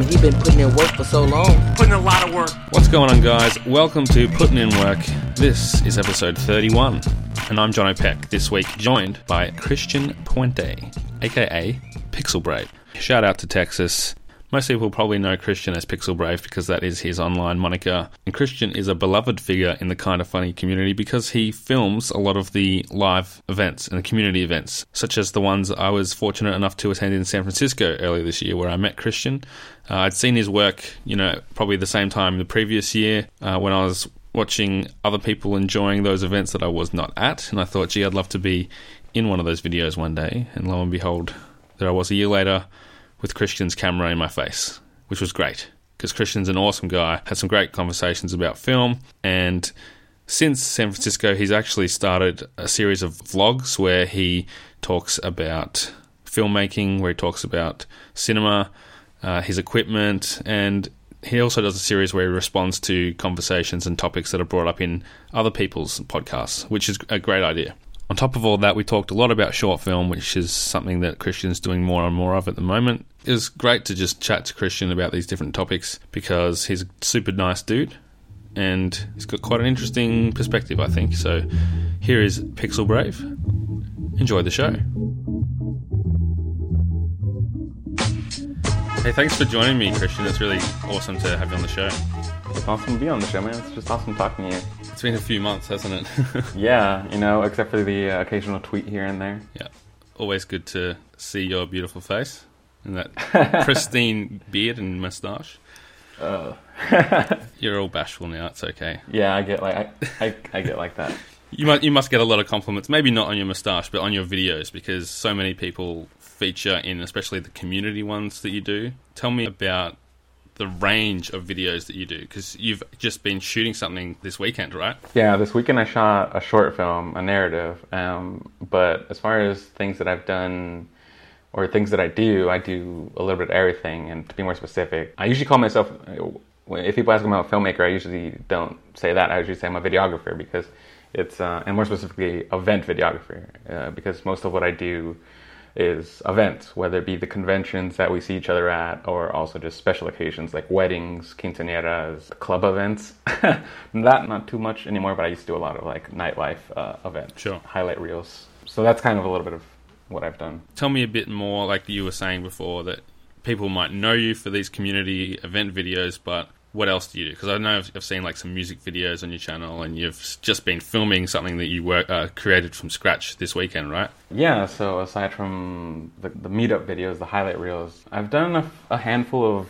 mean, he been putting in work for so long. Putting a lot of work. What's going on, guys? Welcome to Putting in Work. This is episode 31, and I'm John O'Peck, this week joined by Christian Puente, aka Pixel Brave. Shout out to Texas. Most people probably know Christian as Pixel Brave because that is his online moniker. And Christian is a beloved figure in the kind of funny community because he films a lot of the live events and the community events, such as the ones I was fortunate enough to attend in San Francisco earlier this year, where I met Christian. Uh, I'd seen his work, you know, probably the same time the previous year uh, when I was watching other people enjoying those events that I was not at, and I thought, gee, I'd love to be in one of those videos one day. And lo and behold, there I was a year later with Christian's camera in my face, which was great because Christian's an awesome guy. Had some great conversations about film, and since San Francisco, he's actually started a series of vlogs where he talks about filmmaking, where he talks about cinema, uh, his equipment, and he also does a series where he responds to conversations and topics that are brought up in other people's podcasts, which is a great idea. On top of all that, we talked a lot about short film, which is something that Christian's doing more and more of at the moment. It was great to just chat to Christian about these different topics because he's a super nice dude and he's got quite an interesting perspective, I think. So here is Pixel Brave. Enjoy the show. Hey, thanks for joining me, Christian. It's really awesome to have you on the show. It's awesome to be on the show, man. It's just awesome talking to you. It's been a few months, hasn't it? Yeah, you know, except for the uh, occasional tweet here and there. yeah. Always good to see your beautiful face and that pristine beard and moustache. Uh, You're all bashful now. It's okay. yeah, I get like I, I, I get like that. You must you must get a lot of compliments. Maybe not on your moustache, but on your videos because so many people feature in, especially the community ones that you do. Tell me about the range of videos that you do because you've just been shooting something this weekend, right? Yeah, this weekend I shot a short film, a narrative. Um, but as far as things that I've done or things that I do, I do a little bit of everything. And to be more specific, I usually call myself. If people ask me about filmmaker, I usually don't say that. I usually say I'm a videographer because it's, uh, and more specifically, event videographer, uh, because most of what I do is events, whether it be the conventions that we see each other at, or also just special occasions like weddings, quinceañeras, club events. that not too much anymore, but I used to do a lot of like nightlife uh, events, Sure. highlight reels. So that's kind of a little bit of what I've done. Tell me a bit more, like you were saying before, that people might know you for these community event videos, but what else do you do? Because I know I've, seen like some music videos on your channel, and you've just been filming something that you work, uh, created from scratch this weekend, right? Yeah, so aside from the, the meetup videos, the highlight reels, I've done a, a handful of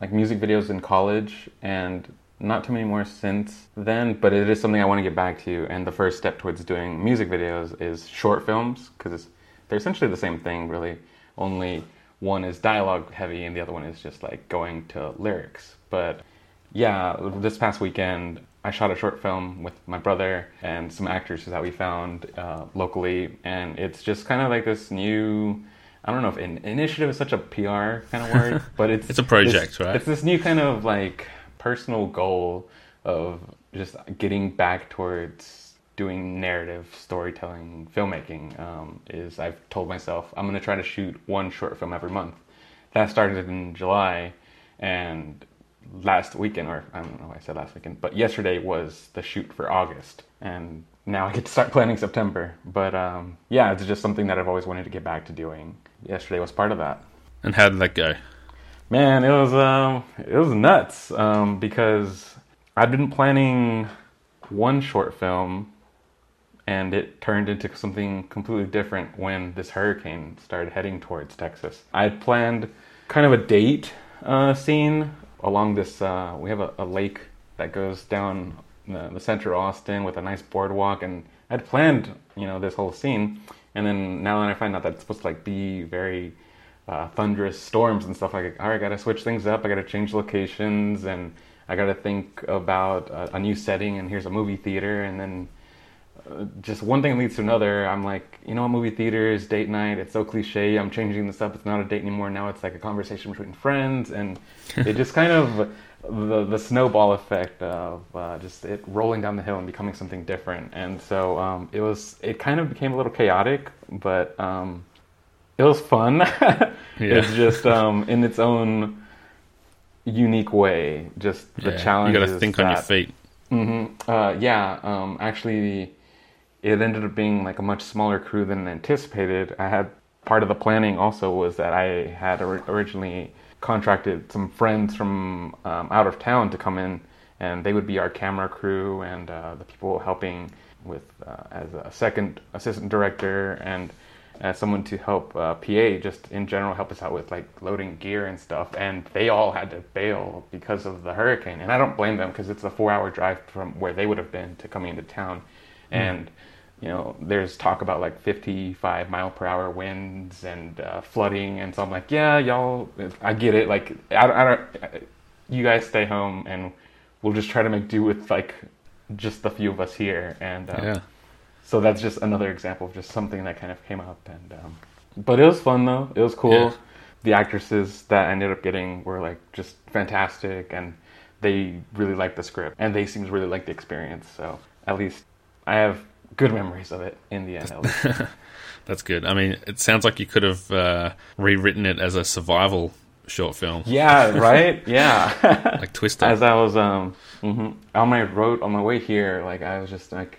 like music videos in college and not too many more since then, but it is something I want to get back to. And the first step towards doing music videos is short films because they're essentially the same thing, really. Only one is dialogue heavy and the other one is just like going to lyrics. But yeah, this past weekend I shot a short film with my brother and some actors that we found uh, locally, and it's just kind of like this new. I don't know if an initiative is such a PR kind of word, but it's It's a project, this- right? It's this new kind of like personal goal of just getting back towards doing narrative storytelling filmmaking. Um, is I've told myself I'm going to try to shoot one short film every month. That started in July, and last weekend, or I don't know why I said last weekend, but yesterday was the shoot for August, and now I get to start planning September. But um, yeah, it's just something that I've always wanted to get back to doing. Yesterday was part of that. And how did that go? Man, it was um, it was nuts um, because i've been planning one short film, and it turned into something completely different when this hurricane started heading towards Texas. I had planned kind of a date uh, scene along this. Uh, we have a, a lake that goes down the, the center of Austin with a nice boardwalk, and I'd planned you know this whole scene, and then now that I find out that it's supposed to like be very uh, thunderous storms and stuff like all right, I gotta switch things up. I gotta change locations, and I gotta think about a, a new setting. And here's a movie theater, and then uh, just one thing leads to another. I'm like, you know, what movie theaters, date night. It's so cliche. I'm changing this up. It's not a date anymore. Now it's like a conversation between friends, and it just kind of the the snowball effect of uh, just it rolling down the hill and becoming something different. And so um, it was. It kind of became a little chaotic, but um, it was fun. It's just um, in its own unique way. Just the Yeah, challenge. You got to think on your feet. hmm Uh, yeah. Um, actually, it ended up being like a much smaller crew than anticipated. I had part of the planning also was that I had or- originally contracted some friends from um, out of town to come in, and they would be our camera crew and uh, the people helping with uh, as a second assistant director and as someone to help uh, PA just in general help us out with like loading gear and stuff. And they all had to bail because of the hurricane, and I don't blame them because it's a four-hour drive from where they would have been to coming into town, and you know, there's talk about like 55 mile per hour winds and uh, flooding, and so I'm like, yeah, y'all, I get it. Like, I, don't- I don't, you guys stay home, and we'll just try to make do with like just the few of us here, and um, Yeah. so that's just another example of just something that kind of came up, and um, but it was fun though. It was cool. Yeah. The actresses that I ended up getting were like just fantastic, and they really liked the script, and they seemed to really like the experience. So at least I have good memories of it in the end. That's good. I mean, it sounds like you could have uh, rewritten it as a survival short film, yeah, right. Yeah. like Twister. As I was um mhm. on my road on my way here, like I was just like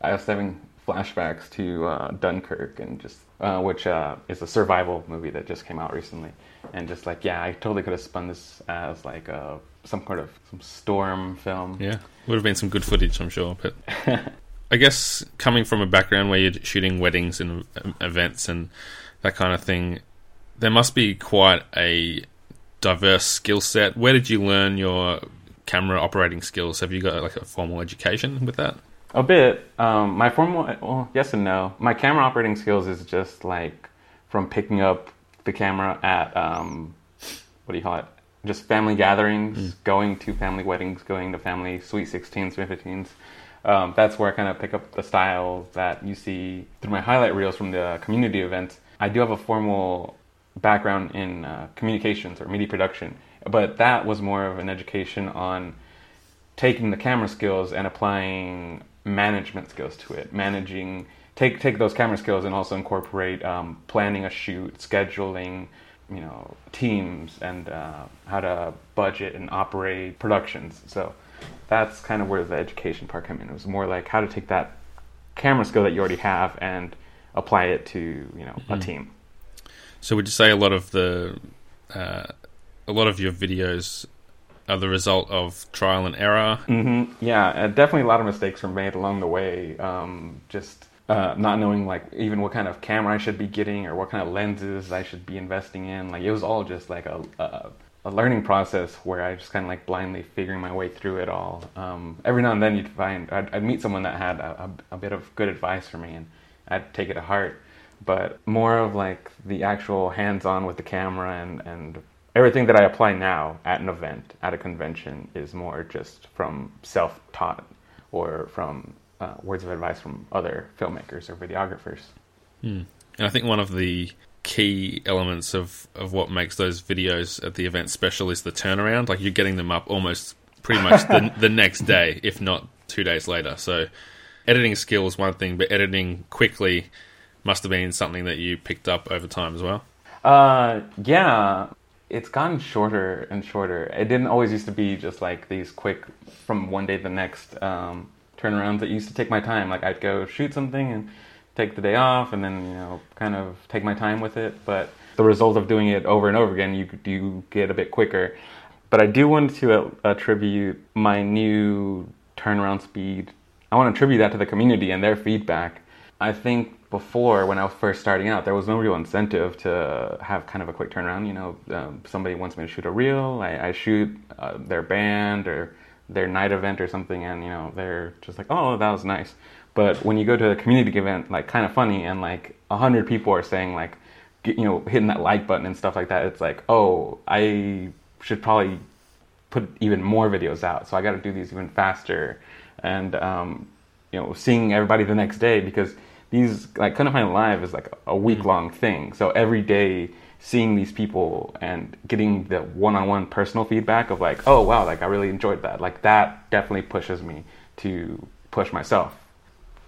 I was having flashbacks to uh, Dunkirk and just uh, which uh, is a survival movie that just came out recently, and just like yeah, I totally could have spun this as like uh, some kind of some storm film. Yeah, would have been some good footage, I'm sure. But I guess coming from a background where you're shooting weddings and events and that kind of thing, there must be quite a diverse skill set. Where did you learn your camera operating skills? Have you got like a formal education with that? A bit. Um, my formal, well, yes and no. My camera operating skills is just like from picking up the camera at um, what do you call it? Just family gatherings, going to family weddings, going to family sweet 16s, 15s. Um, that's where I kind of pick up the style that you see through my highlight reels from the community events. I do have a formal background in uh, communications or media production, but that was more of an education on taking the camera skills and applying management skills to it managing take take those camera skills and also incorporate um, planning a shoot scheduling you know teams and uh, how to budget and operate productions so that's kind of where the education part came in it was more like how to take that camera skill that you already have and apply it to you know a team So would you say a lot of the uh, a lot of your videos are the result of trial and error? hmm Yeah, definitely a lot of mistakes were made along the way. Um, just uh, not knowing like even what kind of camera I should be getting or what kind of lenses I should be investing in. Like it was all just like a a, a learning process where I just kind of like blindly figuring my way through it all. Um, every now and then you'd find I'd, I'd meet someone that had a, a, a bit of good advice for me and I'd take it to heart. But more of like the actual hands-on with the camera and and everything that I apply now at an event, at a convention, is more just from self taught or from uh, words of advice from other filmmakers or videographers. And I think one of the key elements of, of what makes those videos at the event special is the turnaround. Like you're getting them up almost pretty much the, the next day, if not two days later. So editing skill is one thing, but editing quickly must have been something that you picked up over time as well. Uh, yeah, it's gotten shorter and shorter. It didn't always used to be just like these quick from one day to the next um, turnarounds. It used to take my time. Like I'd go shoot something and take the day off, and then you know kind of take my time with it. But the result of doing it over and over again, you do get a bit quicker. But I do want to attribute my new turnaround speed. I want to attribute that to the community and their feedback. I think before, when I was first starting out, there was no real incentive to have kind of a quick turnaround. You know, um, somebody wants me to shoot a reel, I, I shoot uh, their band or their night event or something, and you know, they're just like, "Oh, that was nice." But when you go to a community event, like kind of funny, and like a hundred people are saying like, you know, hitting that like button and stuff like that, it's like, oh, I should probably put even more videos out. So I got to do these even faster, and um, you know, seeing everybody the next day because these like Kind of Funny Live is like a week long thing. So every day seeing these people and getting the one on one personal feedback of like, oh wow, like I really enjoyed that. Like that definitely pushes me to push myself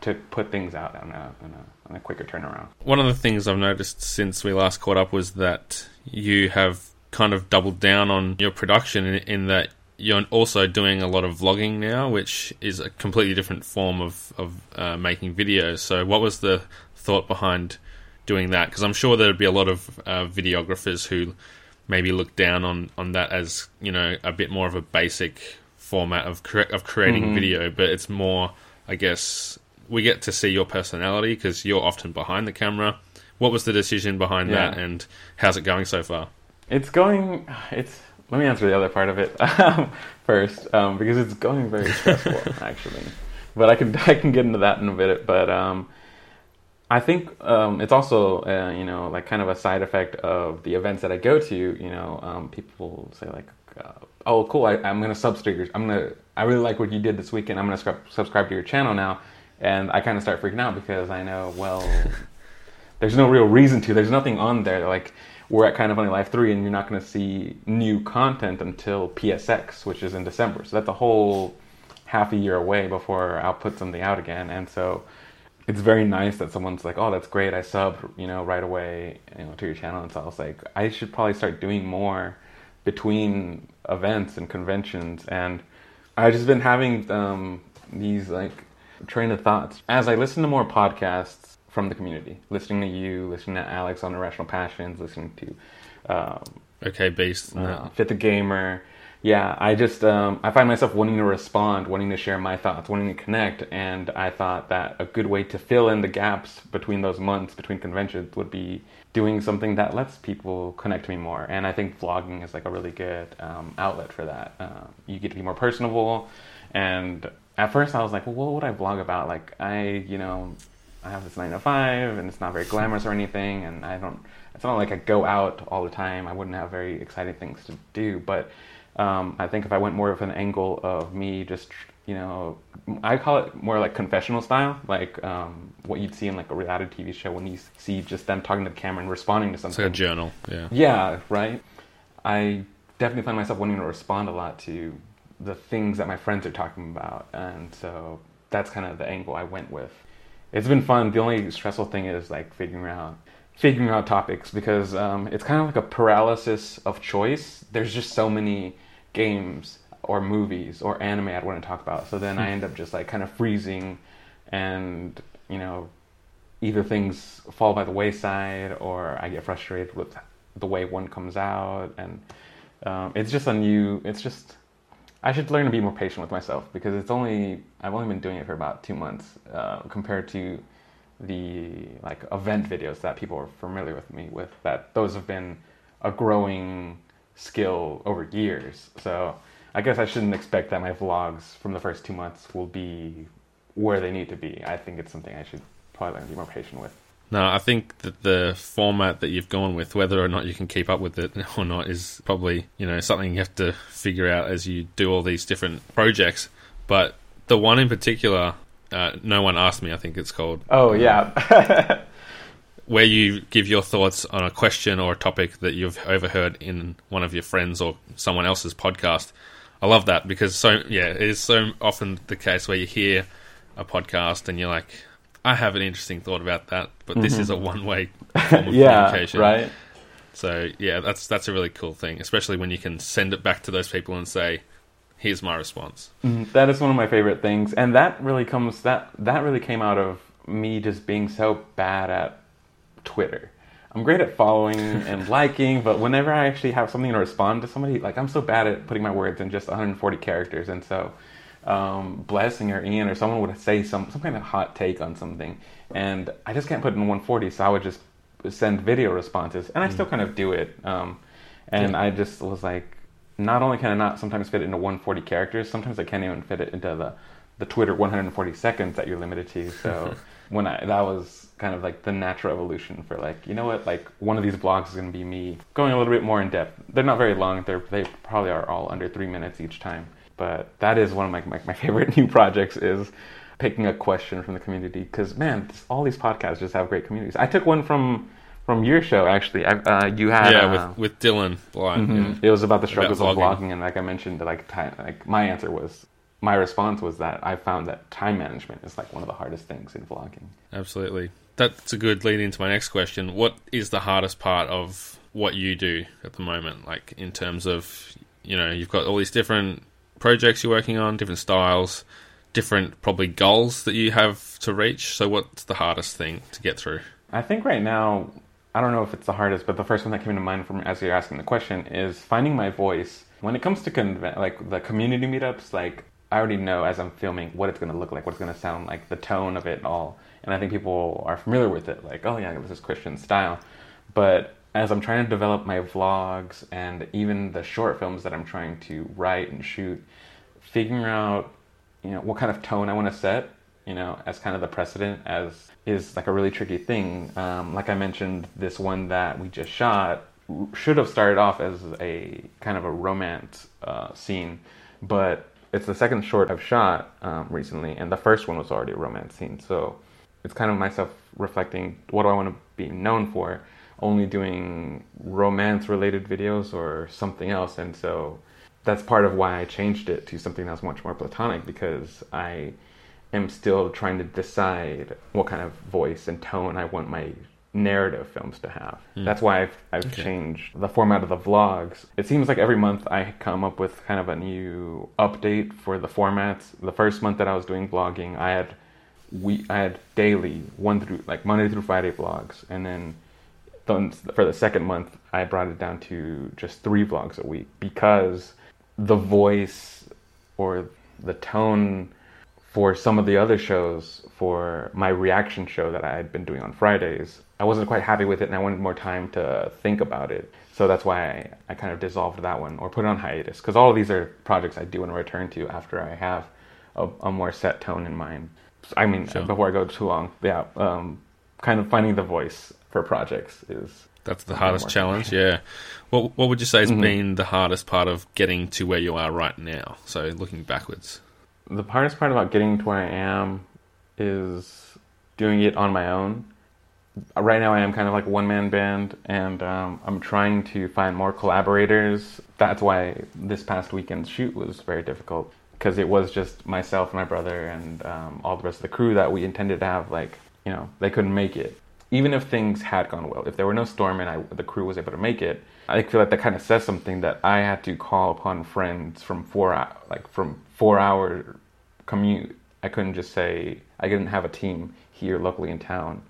to put things out on a, on a, on a quicker turnaround. One of the things I've noticed since we last caught up was that you have kind of doubled down on your production in, in that you're also doing a lot of vlogging now, which is a completely different form of of uh, making videos. So, what was the thought behind doing that? Because I'm sure there'd be a lot of uh, videographers who maybe look down on on that as you know a bit more of a basic format of cre- of creating Mhm. video, but it's more, I guess, we get to see your personality because you're often behind the camera. What was the decision behind Yeah. that, and how's it going so far? It's going. It's. Let me answer the other part of it first, um, because it's going very stressful actually. But I can I can get into that in a bit. But um, I think um, it's also uh, you know like kind of a side effect of the events that I go to. You know, um, people say like, uh, "Oh, cool! I, I'm gonna subscribe. your- I'm gonna. I really like what you did this weekend. I'm gonna subscribe to your channel now." And I kind of start freaking out because I know well there's no real reason to. There's nothing on there. Like we're at Kind of Funny Live three, and you're not going to see new content until PSX, which is in December. So that's a whole half a year away before I'll put something out again. And so it's very nice that someone's like, "Oh, that's great. I sub, you know, right away, you know, to your channel." And so I was like, I should probably start doing more between events and conventions. And I've just been having um, these like train of thoughts as I listen to more podcasts from the community, listening to you, listening to Alex on Irrational Passions, listening to um, Okay, Beast. and uh. Fit the Gamer. Yeah, I just um, I find myself wanting to respond, wanting to share my thoughts, wanting to connect, and I thought that a good way to fill in the gaps between those months between conventions would be doing something that lets people connect to me more. And I think vlogging is like a really good um, outlet for that. Uh, you get to be more personable, and at first I was like, well, what would I vlog about? Like I, you know, I have this nine to five, and it's not very glamorous or anything, and I don't. It's not like I go out all the time. I wouldn't have very exciting things to do, but um, I think if I went more of an angle of me just, you know, I call it more like confessional style, like um, what you'd see in like a reality TV show when you see just them talking to the camera and responding to It's something. like a journal. Yeah. Yeah, right. I definitely find myself wanting to respond a lot to the things that my friends are talking about, and so that's kind of the angle I went with. It's been fun. The only stressful thing is like figuring out figuring out topics because um, it's kind of like a paralysis of choice. There's just so many games or movies or anime I'd want to talk about. So then I end up just like kind of freezing, and you know, either things fall by the wayside or I get frustrated with the way one comes out, and um, it's just a new. It's just I should learn to be more patient with myself because it's only I've only been doing it for about two months uh, compared to the like event videos that people are familiar with me with. That those have been a growing skill over years. So I guess I shouldn't expect that my vlogs from the first two months will be where they need to be. I think it's something I should probably learn to be more patient with. No, I think that the format that you've gone with, whether or not you can keep up with it or not, is probably you know something you have to figure out as you do all these different projects. But the one in particular, uh, no one asked me. I think it's called Oh yeah. where you give your thoughts on a question or a topic that you've overheard in one of your friends or someone else's podcast. I love that because so yeah, it is so often the case where you hear a podcast and you're like, I have an interesting thought about that, but this is a one way form of yeah. communication. Right. So yeah, that's that's a really cool thing, especially when you can send it back to those people and say, "Here's my response." Mhm. That is one of my favorite things, and that really comes that that really came out of me just being so bad at Twitter. I'm great at following and liking, but whenever I actually have something to respond to somebody, like I'm so bad at putting my words in just 140 characters, and so um, Blessing or Ian or someone would say some some kind of hot take on something, and I just can't put it in 140, so I would just send video responses, and I still kind of do it. Um, and I just was like, not only can I not sometimes fit it into 140 characters, sometimes I can't even fit it into the the Twitter 140 seconds that you're limited to. So when I that was kind of like the natural evolution for like you know what like one of these vlogs is going to be me going a little bit more in depth. They're not very long. They're they probably are all under three minutes each time. But that is one of my my, my favorite new projects is picking a question from the community because man, this, all these podcasts just have great communities. I took one from from your show actually. I, uh, you had yeah, uh, with with Dylan, like, Mhm. It was about the struggles of vlogging. vlogging, and like I mentioned, like time, like my answer was, my response was that I found that time management is like one of the hardest things in vlogging. Absolutely. That's a good lead into my next question. What is the hardest part of what you do at the moment, like in terms of you know you've got all these different projects you're working on, different styles, different probably goals that you have to reach. So what's the hardest thing to get through? I think right now, I don't know if it's the hardest, but the first one that came to mind from as you're asking the question is finding my voice. When it comes to conve- like the community meetups, like I already know as I'm filming what it's going to look like, what it's going to sound like, the tone of it all, and I think people are familiar with it. Like, oh yeah, this is Christian style. But as I'm trying to develop my vlogs and even the short films that I'm trying to write and shoot, figuring out you know what kind of tone I want to set, you know, as kind of the precedent as is like a really tricky thing. Um, like I mentioned, this one that we just shot should have started off as a kind of a romance uh, scene, but it's the second short I've shot um, recently, and the first one was already a romance scene. So it's kind of myself reflecting what do I want to be known for, only doing romance related videos or something else, and so that's part of why I changed it to something that's much more platonic because I am still trying to decide what kind of voice and tone I want my narrative films to have. Mm. That's why I've, I've okay. changed the format of the vlogs. It seems like every month I come up with kind of a new update for the formats. The first month that I was doing vlogging, I had we I had daily one through like Monday through Friday vlogs, and then for the second month I brought it down to just three vlogs a week because the voice or the tone for some of the other shows for my reaction show that I had been doing on Fridays, I wasn't quite happy with it and I wanted more time to think about it. So that's why I, I kind of dissolved that one or put it on hiatus because all of these are projects I do want to return to after I have a, a more set tone in mind. I mean, sure. before I go too long, yeah, um, kind of finding the voice for projects is that's the hardest challenge. Yeah. What What would you say has mm-hmm. been the hardest part of getting to where you are right now? So looking backwards. The hardest part about getting to where I am is doing it on my own. Right now, I am kind of like a one man band, and um, I'm trying to find more collaborators. That's why this past weekend's shoot was very difficult because it was just myself and my brother and um, all the rest of the crew that we intended to have. Like, you know, they couldn't make it even if things had gone well, if there were no storm and I, the crew was able to make it, I feel like that kind of says something that I had to call upon friends from four like from four hour commute. I couldn't just say I didn't have a team here locally in town.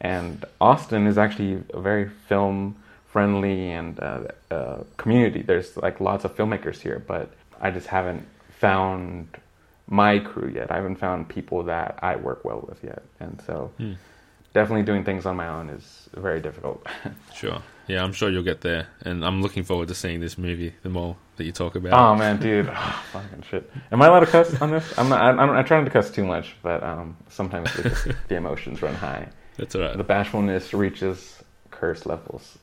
And Austin is actually a very film friendly and uh, uh, community. There's like lots of filmmakers here, but I just haven't found my crew yet. I haven't found people that I work well with yet, and so. Hmm definitely doing things on my own is very difficult. sure. Yeah, I'm sure you'll get there, and I'm looking forward to seeing this movie. The more that you talk about. Oh man, dude, oh, fucking shit. Am I allowed to cuss on this? I'm not. I'm, I'm trying to cuss too much, but um, sometimes just, the emotions run high. That's all right. The bashfulness reaches curse levels.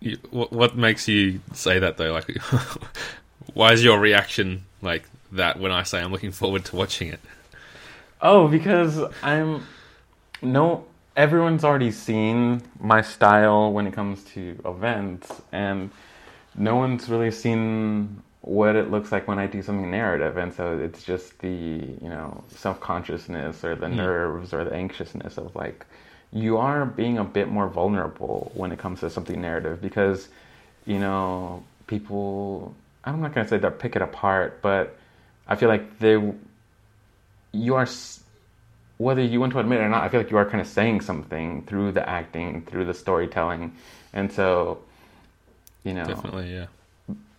You, what, what makes you say that though? Like, why is your reaction like that when I say I'm looking forward to watching it? Oh, because I'm no everyone's already seen my style when it comes to events, and no one's really seen what it looks like when I do something narrative. And so it's just the, you know, self consciousness or the mm. nerves or the anxiousness of like, you are being a bit more vulnerable when it comes to something narrative because, you know, people, I'm not going to say they'll pick it apart, but I feel like they, you are whether you want to admit it or not, I feel like you are kind of saying something through the acting, through the storytelling, and so, you know, definitely, yeah,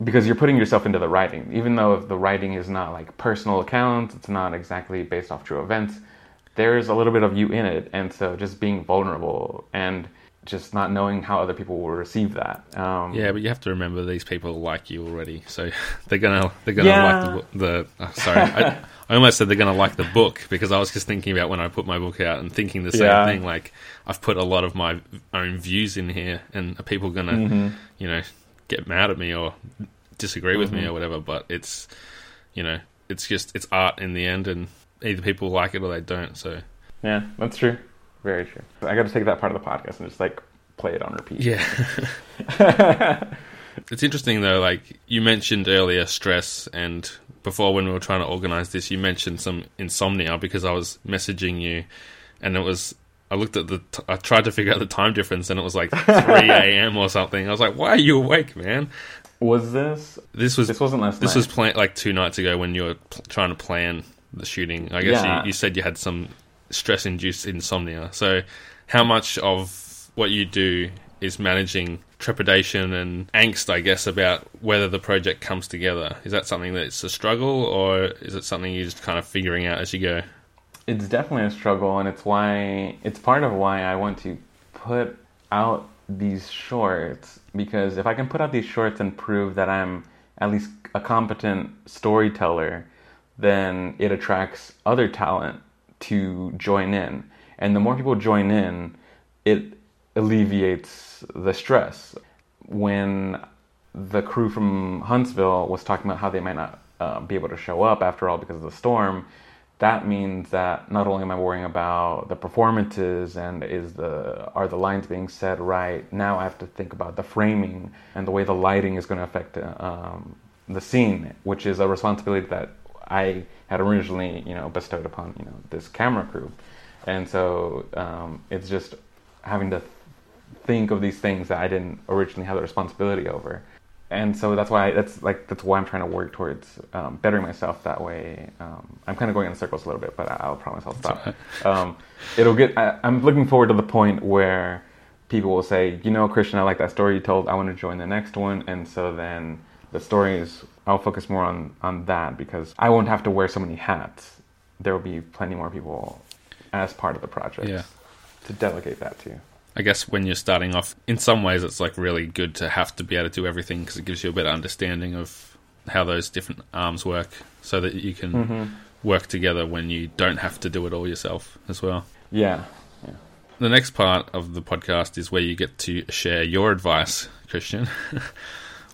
because you're putting yourself into the writing, even though if the writing is not like personal accounts, it's not exactly based off true events. There's a little bit of you in it, and so just being vulnerable and just not knowing how other people will receive that. Um, yeah, but you have to remember these people like you already, so they're gonna they're gonna yeah. like the, the oh, sorry. I, I almost said they're going to like the book because I was just thinking about when I put my book out and thinking the same yeah. thing. Like I've put a lot of my own views in here, and are people going to, mm-hmm. you know, get mad at me or disagree with mm-hmm. me or whatever? But it's, you know, it's just it's art in the end, and either people like it or they don't. So yeah, that's true. Very true. I got to take that part of the podcast and just like play it on repeat. Yeah. it's interesting though. Like you mentioned earlier, stress and before when we were trying to organize this, you mentioned some insomnia because I was messaging you, and it was I looked at the. T- I tried to figure out the time difference, and it was like 3 a.m. or something. I was like, "Why are you awake, man?" Was this? This was This wasn't last this night. was plan- like two nights ago when you were pl- trying to plan the shooting. I guess Yeah. you, you said you had some stress-induced insomnia. So, how much of what you do is managing trepidation and angst? I guess about whether the project comes together. Is that something that's a struggle, or is it something you're just kind of figuring out as you go? It's definitely a struggle, and it's why it's part of why I want to put out these shorts because if I can put out these shorts and prove that I'm at least a competent storyteller, then it attracts other talent to join in, and the more people join in, it alleviates the stress. When the crew from Huntsville was talking about how they might not uh, be able to show up after all because of the storm, that means that not only am I worrying about the performances and is the are the lines being said right, now I have to think about the framing and the way the lighting is going to affect um, the scene, which is a responsibility that I had originally, you know, bestowed upon you know this camera crew, and so um, it's just having to think of these things that I didn't originally have the responsibility over. And so that's why that's like that's why I'm trying to work towards um, bettering myself that way. Um, I'm kind of going in circles a little bit, but I, I'll promise I'll stop. Um, it'll get. I, I'm looking forward to the point where people will say, you know, Christian, I like that story you told. I want to join the next one, and so then the stories I'll focus more on on that because I won't have to wear so many hats. There will be plenty more people as part of the project Yeah. to delegate that to. I guess when you're starting off, in some ways, it's like really good to have to be able to do everything because it gives you a better understanding of how those different arms work, so that you can Mm-hmm. work together when you don't have to do it all yourself as well. Yeah, yeah. The next part of the podcast is where you get to share your advice, Christian.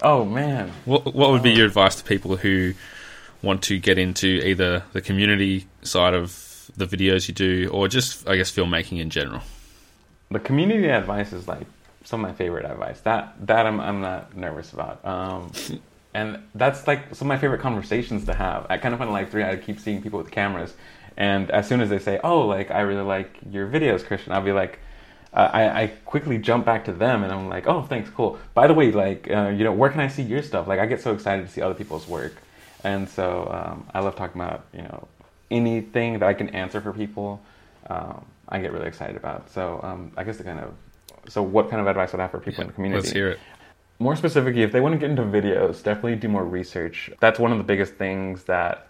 Oh man, what what would be your advice to people who want to get into either the community side of the videos you do, or just I guess filmmaking in general? the community advice is like some of my favorite advice. That that I'm I'm not nervous about. Um, and that's like some of my favorite conversations to have. I kind of find like three. I keep seeing people with cameras, and as soon as they say, "Oh, like I really like your videos, Christian," I'll be like. Uh, I, I quickly jump back to them and I'm like, oh, thanks, cool. By the way, like, uh, you know, where can I see your stuff? Like, I get so excited to see other people's work, and so um, I love talking about, you know, anything that I can answer for people. Um, I get really excited about. So um, I guess the kind of so what kind of advice would I have for people in the community? Let's hear it. More specifically, if they want to get into videos, definitely do more research. That's one of the biggest things that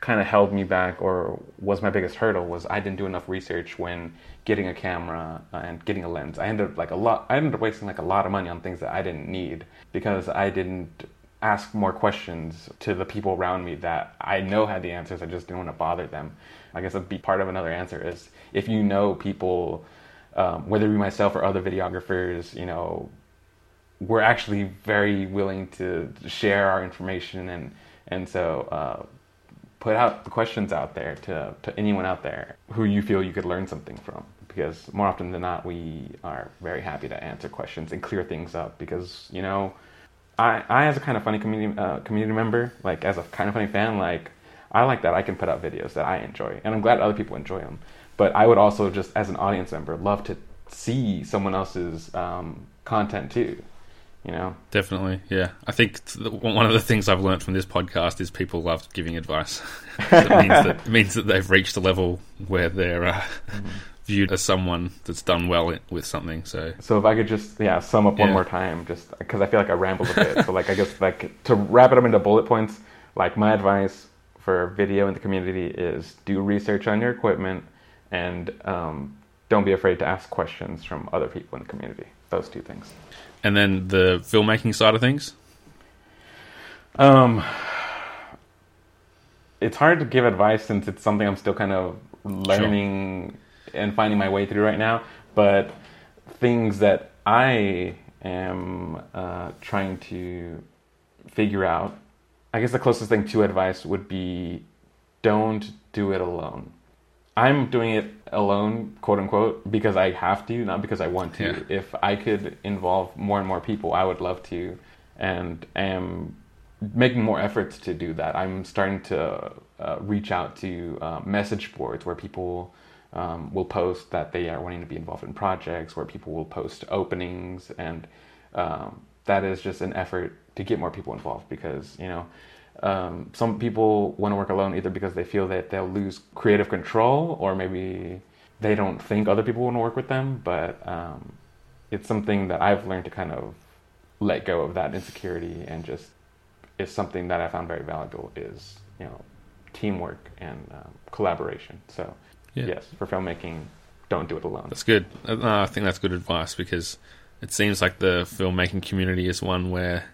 kind of held me back or was my biggest hurdle was I didn't do enough research when getting a camera and getting a lens. I ended up like a lot I ended up wasting like a lot of money on things that I didn't need because I didn't ask more questions to the people around me that I know had the answers. I just didn't want to bother them. I guess a be part of another answer is if you know people, um, whether it be myself or other videographers, you know, we're actually very willing to share our information and and so uh, put out the questions out there to, to anyone out there who you feel you could learn something from. Because more often than not we are very happy to answer questions and clear things up. Because you know I, I as a kind of funny community uh, community member like as a kind of funny fan like I like that I can put out videos that I enjoy. And I'm glad other people enjoy them but I would also just as an audience member love to see someone else's um, content too you know Definitely, yeah. I think th- one of the things I've learned from this podcast is people love giving advice. it means that it means that they've reached a level where they're uh, viewed as someone that's done well with something. So So if I could just yeah sum up one Yeah. more time, just because I feel like I rambled a bit. so like I guess like to wrap it up into bullet points, like my advice for video in the community is do research on your equipment and um, don't be afraid to ask questions from other people in the community. Those two things. And then the filmmaking side of things. Um, it's hard to give advice since it's something I'm still kind of learning and finding my way through right now. But things that I am uh, trying to figure out, I guess the closest thing to advice would be don't do it alone. I'm doing it alone, quote unquote, because I have to, not because I want to. Yeah. If I could involve more and more people, I would love to, and am making more efforts to do that. I'm starting to uh, reach out to uh, message boards where people um, will post that they are wanting to be involved in projects, where people will post openings, and um, that is just an effort to get more people involved because you know. Um, some people want to work alone either because they feel that they'll lose creative control or maybe they don't think other people want to work with them, but um, it's something that I've learned to kind of let go of that insecurity and just is something that I found very valuable is you know teamwork and um, collaboration. So Yeah. yes, for filmmaking, don't do it alone. That's good. Uh, I think that's good advice because it seems like the filmmaking community is one where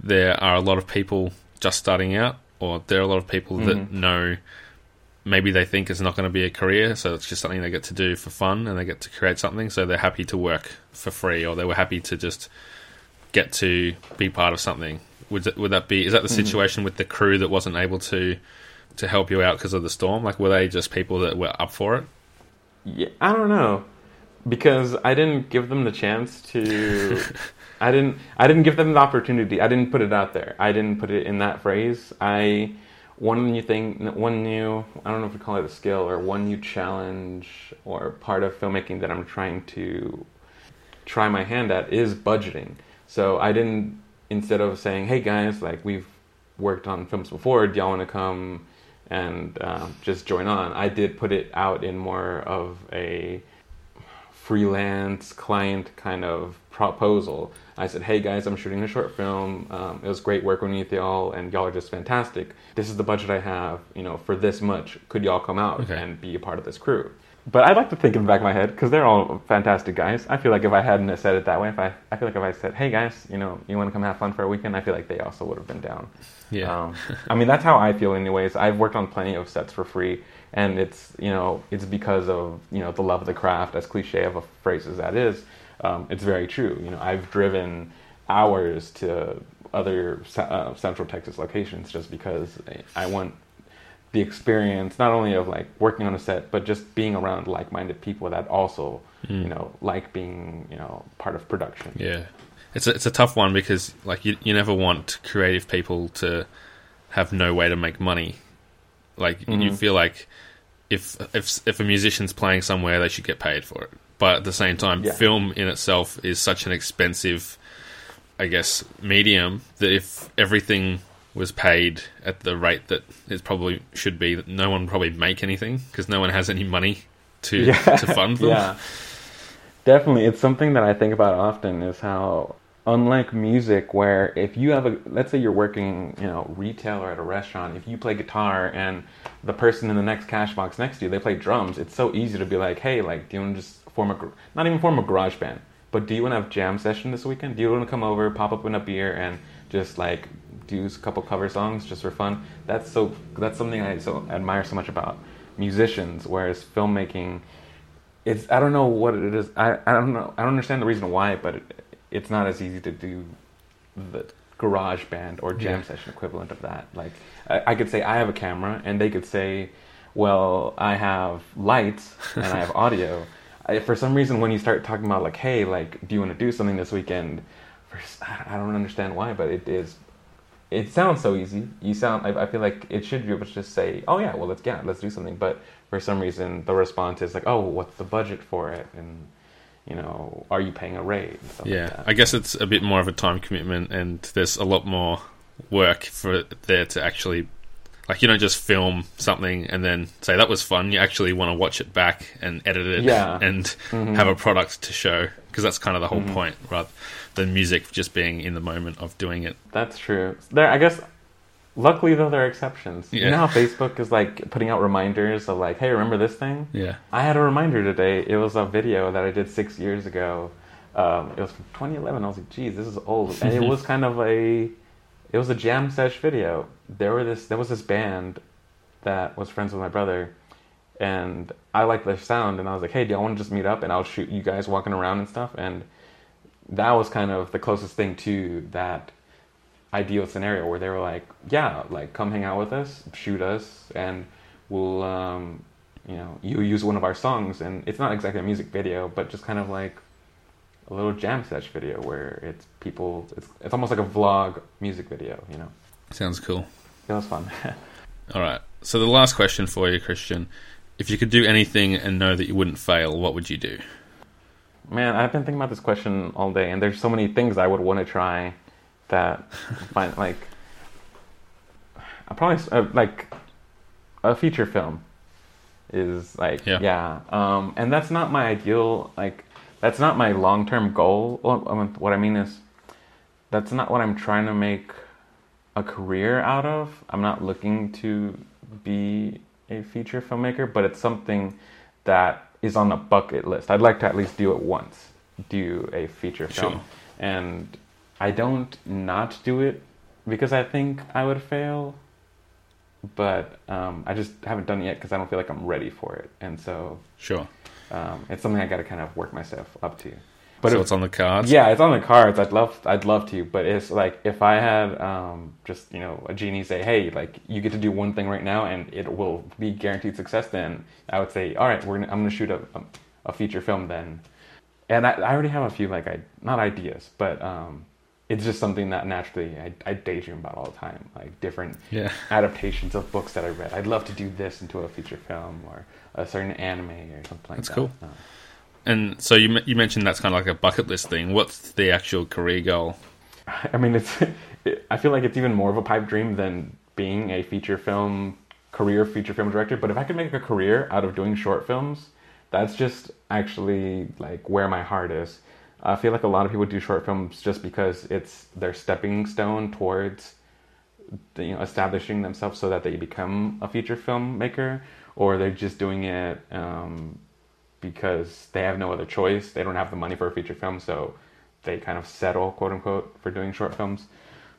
there are a lot of people just starting out, or there are a lot of people that Mhm. know maybe they think it's not going to be a career, so it's just something they get to do for fun and they get to create something, so they're happy to work for free, or they were happy to just get to be part of something. Would that, would that be? Is that the Mhm. situation with the crew that wasn't able to to help you out because of the storm? Like, were they just people that were up for it? Yeah, I don't know because I didn't give them the chance to. I didn't. I didn't give them the opportunity. I didn't put it out there. I didn't put it in that phrase. I one new thing, one new. I don't know if we call it a skill or one new challenge or part of filmmaking that I'm trying to try my hand at is budgeting. So I didn't. Instead of saying, "Hey guys, like we've worked on films before. Do y'all want to come?" and um, just join on. I did put it out in more of a freelance client kind of proposal. I said, "Hey guys, I'm shooting a short film. Um, it was great working with y'all, and y'all are just fantastic. This is the budget I have. You know, for this much, could y'all come out Okay. and be a part of this crew?" But I like to think in the back of my head because they're all fantastic guys. I feel like if I hadn't said it that way, if I, I feel like if I said, "Hey guys, you know, you want to come have fun for a weekend," I feel like they also would have been down. Yeah. Um, I mean, that's how I feel, anyways. I've worked on plenty of sets for free, and it's you know it's because of you know the love of the craft. As cliche of a phrase as that is, um, it's very true. You know, I've driven hours to other uh, Central Texas locations just because I want the experience not only of like working on a set, but just being around like-minded people that also you know like being you know part of production. Yeah, it's a, it's a tough one because like you you never want creative people to have no way to make money. Like you Mhm. feel like if if if a musician's playing somewhere, they should get paid for it. But at the same time, Yeah. film in itself is such an expensive, I guess, medium that if everything was paid at the rate that it probably should be, that no one would probably make anything because no one has any money to to fund them. yeah, definitely. It's something that I think about often. Is how unlike music, where if you have a, let's say you're working, you know, retail or at a restaurant, if you play guitar and the person in the next cash box next to you, they play drums, it's so easy to be like, hey, like, do you want to just form a, not even form a garage band, but do you want to have jam session this weekend? Do you want to come over, pop up in a beer, and just like do a couple cover songs just for fun? That's so, that's something I so admire so much about musicians, whereas filmmaking it's I don't know what it is. I, I don't know. I don't understand the reason why, but it, it's not as easy to do the garage band or jam Yeah. session equivalent of that. Like I, I could say I have a camera, and they could say, "Well, I have lights and I have audio." I, for some reason, when you start talking about like, "Hey, like, do you want to do something this weekend?" First, I don't understand why, but it is. It sounds so easy. You sound. I, I feel like it should be able to just say, "Oh yeah, well let's yeah, let's do something." But for some reason, the response is like, "Oh, what's the budget for it?" and you know, are you paying a rate? stuff like Yeah. I guess it's a bit more of a time commitment, and there's a lot more work for there to actually, like, you don't just film something and then say that was fun. You actually want to watch it back and edit it, Yeah. and Mhm. have a product to show because that's kind of the whole Mhm. point, rather than music just being in the moment of doing it. That's true. There, I guess. Luckily, though, there are exceptions. Yeah. You know how Facebook is like putting out reminders of like, "Hey, remember this thing?" Yeah, I had a reminder today. It was a video that I did six years ago. Um, it was from 2011. I was like, "Geez, this is old," and it was kind of a, it was a jam sesh video. There were this, there was this band that was friends with my brother, and I liked their sound, and I was like, "Hey, do y'all want to just meet up and I'll shoot you guys walking around and stuff?" And that was kind of the closest thing to that ideal scenario where they were like, "Yeah, like come hang out with us, shoot us, and we'll, um, you know, you use one of our songs." And it's not exactly a music video, but just kind of like a little jam session video where it's people. It's it's almost like a vlog music video. You know, sounds cool. it was fun. All right. So the last question for you, Christian, if you could do anything and know that you wouldn't fail, what would you do? Man, I've been thinking about this question all day, and there's so many things I would want to try that find like I probably uh, like a feature film is like Yeah. yeah, Um, and that's not my ideal like that's not my long term goal. Well, I mean, what I mean is that's not what I'm trying to make a career out of. I'm not looking to be a feature filmmaker, but it's something that is on the bucket list. I'd like to at least do it once, do a feature film. Sure. And I don't not do it because I think I would fail, but um, I just haven't done it yet because I don't feel like I'm ready for it. And so Sure. um, it's something I got to kind of work myself up to. But so if- it's on the cards. yeah, it's on the cards. I'd love, I'd love to, but it's like if I had um, just you know a genie say, "Hey, like you get to do one thing right now, and it will be guaranteed success," then I would say, "All right, we're gonna, I'm going to shoot a, a, a feature film then." And I, I already have a few like I not ideas, but um, it's just something that naturally I, I daydream about all the time, like different Yeah. adaptations of books that I read. I'd love to do this into a feature film or a certain anime or something like That's that. cool. Uh, And so you you mentioned that's kind of like a bucket list thing. What's the actual career goal? I mean, it's. It, I feel like it's even more of a pipe dream than being a feature film career feature film director. But if I could make a career out of doing short films, that's just actually like where my heart is. I feel like a lot of people do short films just because it's their stepping stone towards you know establishing themselves so that they become a feature filmmaker, or they're just doing it um, because they have no other choice. They don't have the money for a feature film, so they kind of settle, quote unquote, for doing short films.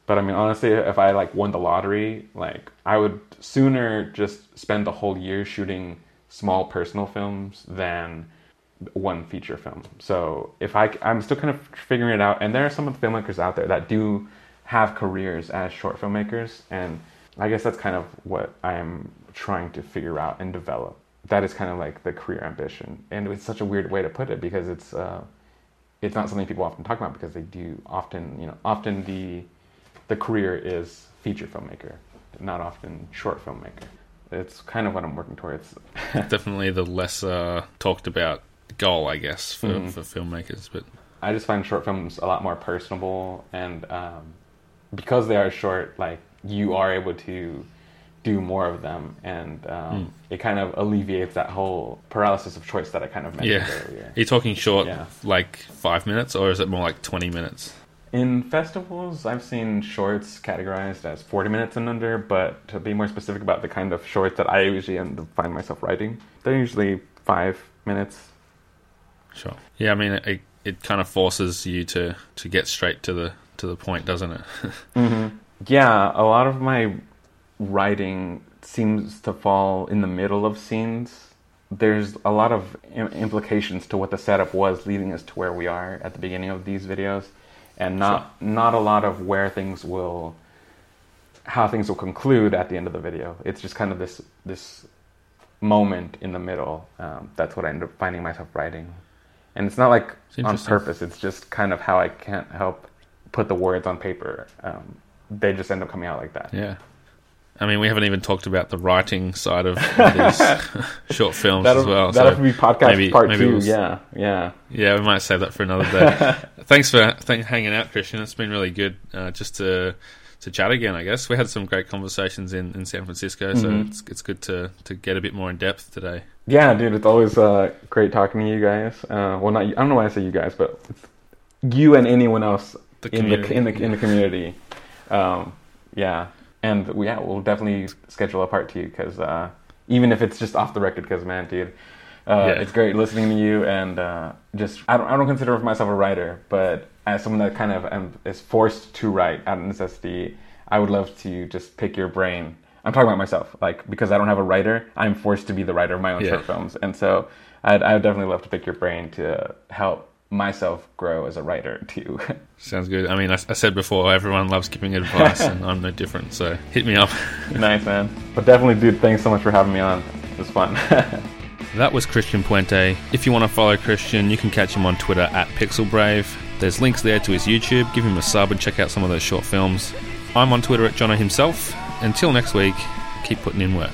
But I mean, honestly, if I like won the lottery, like I would sooner just spend the whole year shooting small personal films than one feature film. So if I, I'm still kind of figuring it out, and there are some of the filmmakers out there that do have careers as short filmmakers, and I guess that's kind of what I'm trying to figure out and develop. That is kind of like the career ambition, and it's such a weird way to put it because it's uh, it's not something people often talk about because they do often, you know, often the the career is feature filmmaker, not often short filmmaker. It's kind of what I'm working towards. Definitely the less uh, talked about goal, I guess, for, Mhm. for filmmakers. But I just find short films a lot more personable, and um, because they are short, like you are able to do more of them, and um, it kind of alleviates that whole paralysis of choice that I kind of mentioned yeah, earlier. are you talking short, Yeah. like five minutes, or is it more like twenty minutes? In festivals, I've seen shorts categorized as 40 minutes and under, but to be more specific about the kind of shorts that I usually end up find myself writing, they're usually five minutes. Sure. Yeah, I mean, it, it kind of forces you to, to get straight to the to the point, doesn't it? Mm-hmm. Yeah, a lot of my writing seems to fall in the middle of scenes. There's a lot of implications to what the setup was leading us to where we are at the beginning of these videos, and not not a lot of where things will, how things will conclude at the end of the video. It's just kind of this this moment in the middle. Um, that's what I end up finding myself writing, and it's not like It's on purpose. It's just kind of how I can't help put the words on paper. Um, they just end up coming out like that. yeah. I mean, we haven't even talked about the writing side of these short films That'll, as well. that'll so be podcast maybe- part maybe 2 we'll Yeah, yeah. Yeah, we might save that for another day. Thanks for th- hanging out, Christian. It's been really good uh, just to to chat again. I guess we had some great conversations in, in San Francisco, so Mhm. it's it's good to to get a bit more in depth today. Yeah, dude, it's always uh, great talking to you guys. Uh, well, not I don't know why I say you guys, but it's you and anyone else The in the community. in the in the community. Um, yeah, and we, yeah, we'll definitely schedule a part two because uh, even if it's just off the record, because man, dude, uh, Yeah. it's great listening to you and uh, just I don't I don't consider myself a writer, but as someone that kind of um, is forced to write out of necessity, I would love to just pick your brain. I'm talking about myself, like because I don't have a writer, I'm forced to be the writer of my own Yeah. short films, and so I'd, I would definitely love to pick your brain to help myself grow as a writer too. Sounds good. I mean, I, I said before, everyone loves giving advice, and I'm no different. So hit me up. nice man, but definitely, dude, thanks so much for having me on. It was fun. That was Christian Puente. If you want to follow Christian, you can catch him on Twitter at PixelBrave. There's links there to his YouTube. Give him a sub and check out some of those short films. I'm on Twitter at Jono himself. Until next week, keep putting in work.